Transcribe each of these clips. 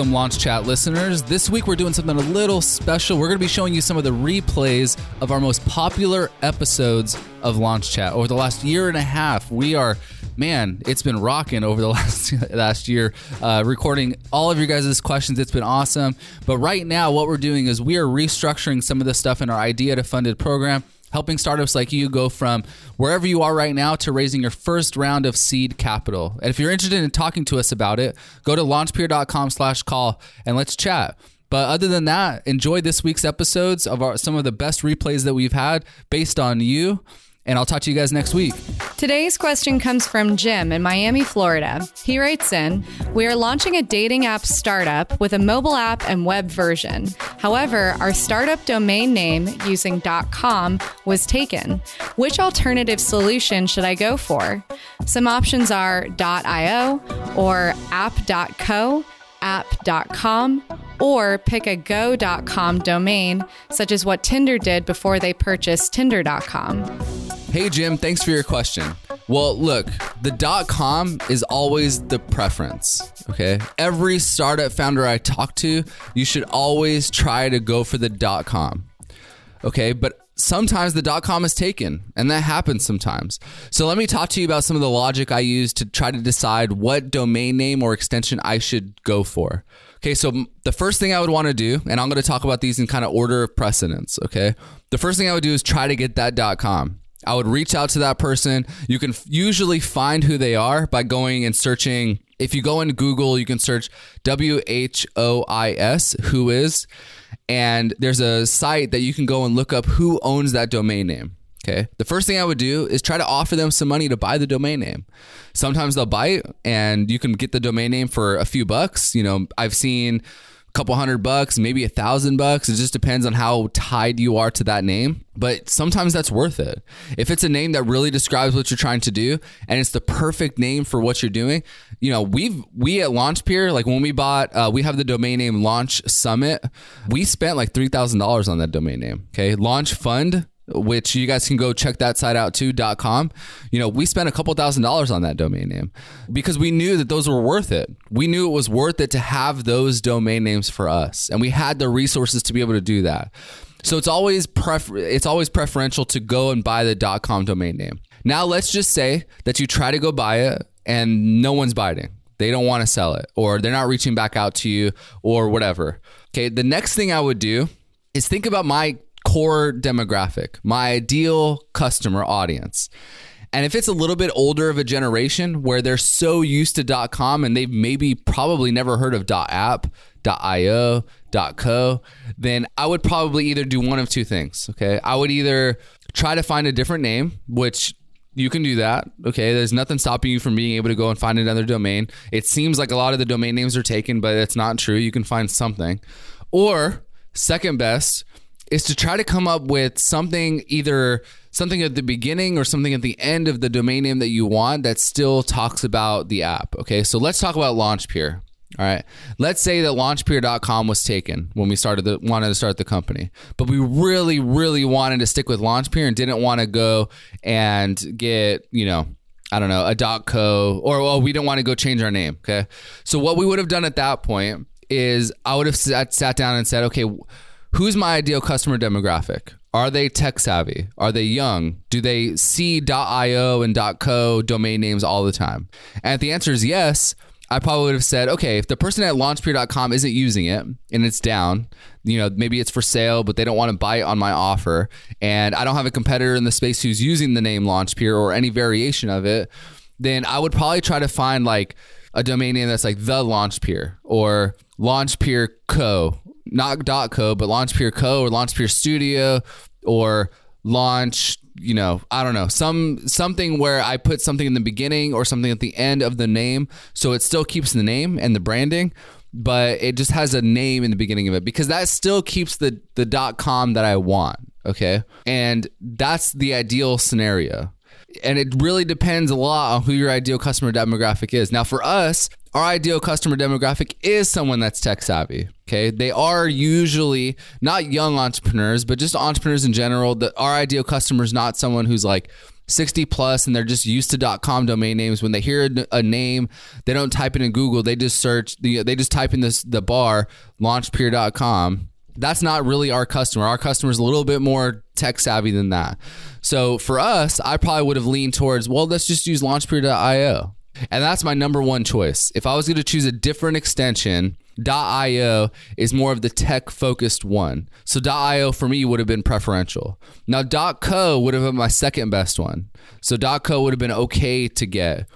Welcome, Launch Chat listeners. This week we're doing something a little special. We're going to be showing you some of the replays of our most popular episodes of Launch Chat over the last year and a half. We are, man, it's been rocking over the last last year, uh, recording all of your guys' questions. It's been awesome. But right now, what we're doing is we are restructuring some of the stuff in our idea to funded program helping startups like you go from wherever you are right now to raising your first round of seed capital. And if you're interested in talking to us about it, go to launchpeer.com slash call and let's chat. But other than that, enjoy this week's episodes of our, some of the best replays that we've had based on you and I'll talk to you guys next week. Today's question comes from Jim in Miami, Florida. He writes in We are launching a dating app startup with a mobile app and web version. However, our startup domain name using .com was taken. Which alternative solution should I go for? Some options are .io or app.co, app.com, or pick a go.com domain, such as what Tinder did before they purchased tinder.com. Hey, Jim, thanks for your question. Well, look, the dot com is always the preference. Okay. Every startup founder I talk to, you should always try to go for the dot com. Okay. But sometimes the dot com is taken, and that happens sometimes. So let me talk to you about some of the logic I use to try to decide what domain name or extension I should go for. Okay, so the first thing I would want to do, and I'm going to talk about these in kind of order of precedence. Okay, the first thing I would do is try to get that .com. I would reach out to that person. You can usually find who they are by going and searching. If you go into Google, you can search W H O I S, who is, and there's a site that you can go and look up who owns that domain name. Okay. The first thing I would do is try to offer them some money to buy the domain name. Sometimes they'll buy it and you can get the domain name for a few bucks. You know, I've seen couple hundred bucks, maybe a thousand bucks. It just depends on how tied you are to that name. But sometimes that's worth it. If it's a name that really describes what you're trying to do and it's the perfect name for what you're doing, you know, we've, we at LaunchPeer, like when we bought, uh, we have the domain name Launch Summit. We spent like $3,000 on that domain name. Okay. Launch Fund which you guys can go check that site out too com. You know we spent a couple thousand dollars on that domain name because we knew that those were worth it. We knew it was worth it to have those domain names for us and we had the resources to be able to do that. So it's always prefer- it's always preferential to go and buy the com domain name. Now let's just say that you try to go buy it and no one's biting. They don't want to sell it or they're not reaching back out to you or whatever. Okay the next thing i would do is think about my core demographic, my ideal customer audience. And if it's a little bit older of a generation where they're so used to .com and they've maybe probably never heard of .app, .io, .co, then I would probably either do one of two things, okay? I would either try to find a different name, which you can do that. Okay. There's nothing stopping you from being able to go and find another domain. It seems like a lot of the domain names are taken, but it's not true. You can find something. Or, second best, is to try to come up with something either something at the beginning or something at the end of the domain name that you want that still talks about the app. Okay, so let's talk about LaunchPeer. All right. Let's say that launchpeer.com was taken when we started the wanted to start the company. But we really really wanted to stick with launchpeer and didn't want to go and get, you know, I don't know, a dot .co or well, we didn't want to go change our name, okay? So what we would have done at that point is I would have sat, sat down and said, "Okay, who's my ideal customer demographic? Are they tech savvy? Are they young? Do they see .io and .co domain names all the time? And if the answer is yes, I probably would have said, okay, if the person at launchpeer.com isn't using it and it's down, you know, maybe it's for sale, but they don't want to buy it on my offer, and I don't have a competitor in the space who's using the name Launchpeer or any variation of it, then I would probably try to find like a domain name that's like the Launchpeer or Launchpeer Co not dot .co, but Launchpeer Co. or Launchpeer Studio or Launch, you know, I don't know, some something where I put something in the beginning or something at the end of the name, so it still keeps the name and the branding, but it just has a name in the beginning of it because that still keeps the the dot .com that I want. Okay, and that's the ideal scenario and it really depends a lot on who your ideal customer demographic is. Now, for us, our ideal customer demographic is someone that's tech savvy. Okay. They are usually not young entrepreneurs, but just entrepreneurs in general. That our ideal customer is not someone who's like 60 plus and they're just used to dot .com domain names. When they hear a, name, they don't type it in Google. They just search the they just type in this the bar launchpeer.com. That's not really our customer. Our customer is a little bit more tech savvy than that. So for us, I probably would have leaned towards, well, let's just use launchpeer.io. And that's my number one choice. If I was going to choose a different extension, .io is more of the tech focused one. So .io for me would have been preferential. Now .co would have been my second best one. So .co would have been okay to get.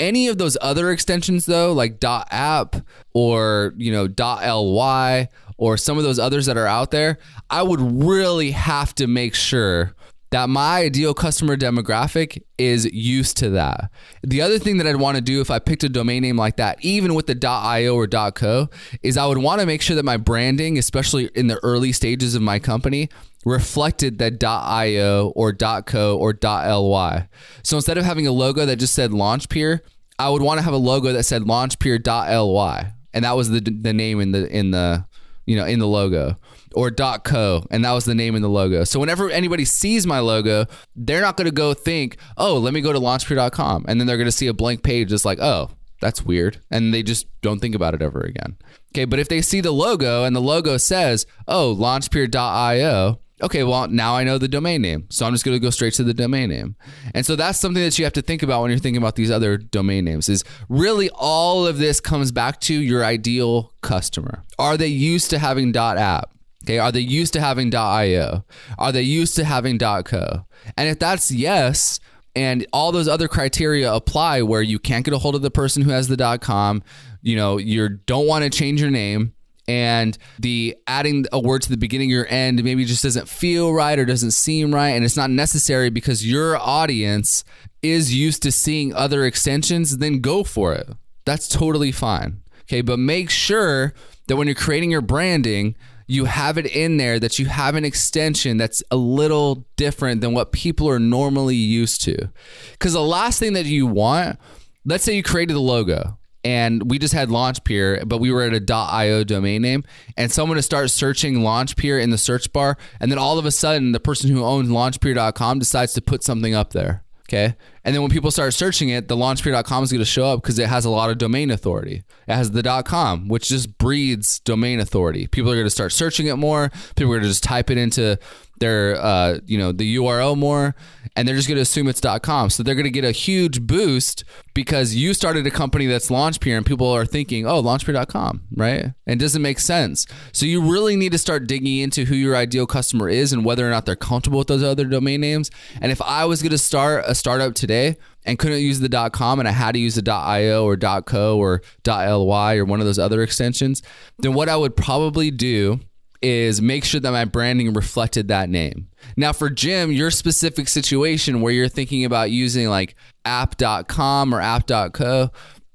Any of those other extensions though, like .app or, you know, .ly or some of those others that are out there, I would really have to make sure that my ideal customer demographic is used to that. The other thing that I'd want to do if I picked a domain name like that, even with the .io or .co, is I would want to make sure that my branding, especially in the early stages of my company, reflected that .io or .co or .ly. So instead of having a logo that just said Launchpeer, I would want to have a logo that said Launchpeer.ly, and that was the the name in the in the you know in the logo or .co and that was the name in the logo. So whenever anybody sees my logo, they're not going to go think, "Oh, let me go to launchpeer.com." And then they're going to see a blank page that's like, "Oh, that's weird." And they just don't think about it ever again. Okay, but if they see the logo and the logo says, "Oh, launchpeer.io," okay, well, now I know the domain name. So I'm just going to go straight to the domain name. And so that's something that you have to think about when you're thinking about these other domain names is really all of this comes back to your ideal customer. Are they used to having .app? Okay, are they used to having .io? Are they used to having .co? And if that's yes, and all those other criteria apply where you can't get a hold of the person who has the .com, you know, you don't want to change your name, and the adding a word to the beginning or end maybe just doesn't feel right or doesn't seem right and it's not necessary because your audience is used to seeing other extensions then go for it. That's totally fine. Okay but make sure that when you're creating your branding you have it in there that you have an extension that's a little different than what people are normally used to. Because the last thing that you want let's say you created the logo and we just had Launchpeer, but we were at a .io domain name, and someone to start searching Launchpeer in the search bar, and then all of a sudden, the person who owns Launchpeer.com decides to put something up there. Okay, and then when people start searching it, the Launchpeer.com is going to show up because it has a lot of domain authority. It has the .com, which just breeds domain authority. People are going to start searching it more. People are going to just type it into their uh, you know the URL more and they're just going to assume it's .com. So they're going to get a huge boost because you started a company that's Launchpeer and people are thinking, "Oh, launchpeer.com," right? And it doesn't make sense. So you really need to start digging into who your ideal customer is and whether or not they're comfortable with those other domain names. And if I was going to start a startup today and couldn't use the .com and I had to use the .io or .co or .ly or one of those other extensions, then what I would probably do is make sure that my branding reflected that name. Now, for Jim, your specific situation where you're thinking about using like app.com or app.co,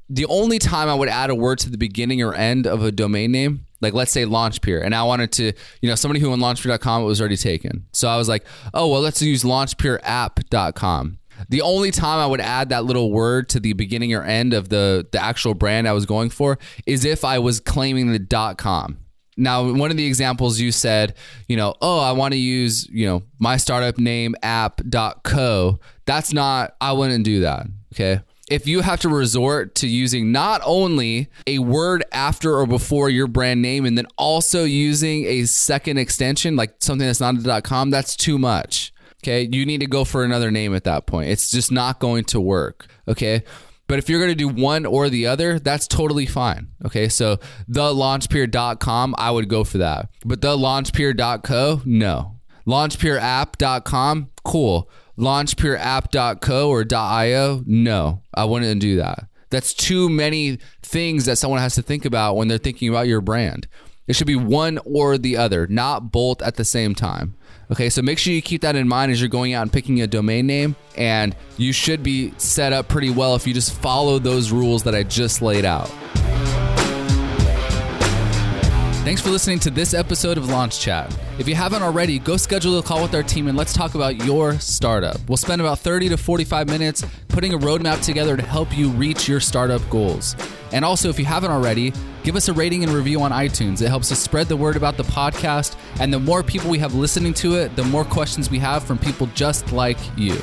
the only time I would add a word to the beginning or end of a domain name, like let's say Launchpeer, and I wanted to, you know, somebody who owned launchpeer.com it was already taken. So I was like, oh, well, let's use launchpeerapp.com. The only time I would add that little word to the beginning or end of the the actual brand I was going for is if I was claiming the .com. Now, one of the examples you said, you know, oh, I want to use, you know, my startup name app.co. That's not, I wouldn't do that. Okay. If you have to resort to using not only a word after or before your brand name and then also using a second extension, like something that's not a .com, that's too much. Okay. You need to go for another name at that point. It's just not going to work. Okay. But if you're going to do one or the other, that's totally fine. Okay. So the launchpeer.com, I would go for that. But the launchpeer.co, no. Launchpeerapp.com, cool. Launchpeerapp.co or .io, no. I wouldn't do that. That's too many things that someone has to think about when they're thinking about your brand. It should be one or the other, not both at the same time. Okay, so make sure you keep that in mind as you're going out and picking a domain name, and you should be set up pretty well if you just follow those rules that I just laid out. Thanks for listening to this episode of Launch Chat. If you haven't already, go schedule a call with our team and let's talk about your startup. We'll spend about 30 to 45 minutes putting a roadmap together to help you reach your startup goals. And also, if you haven't already, give us a rating and review on iTunes. It helps us spread the word about the podcast. And the more people we have listening to it, the more questions we have from people just like you.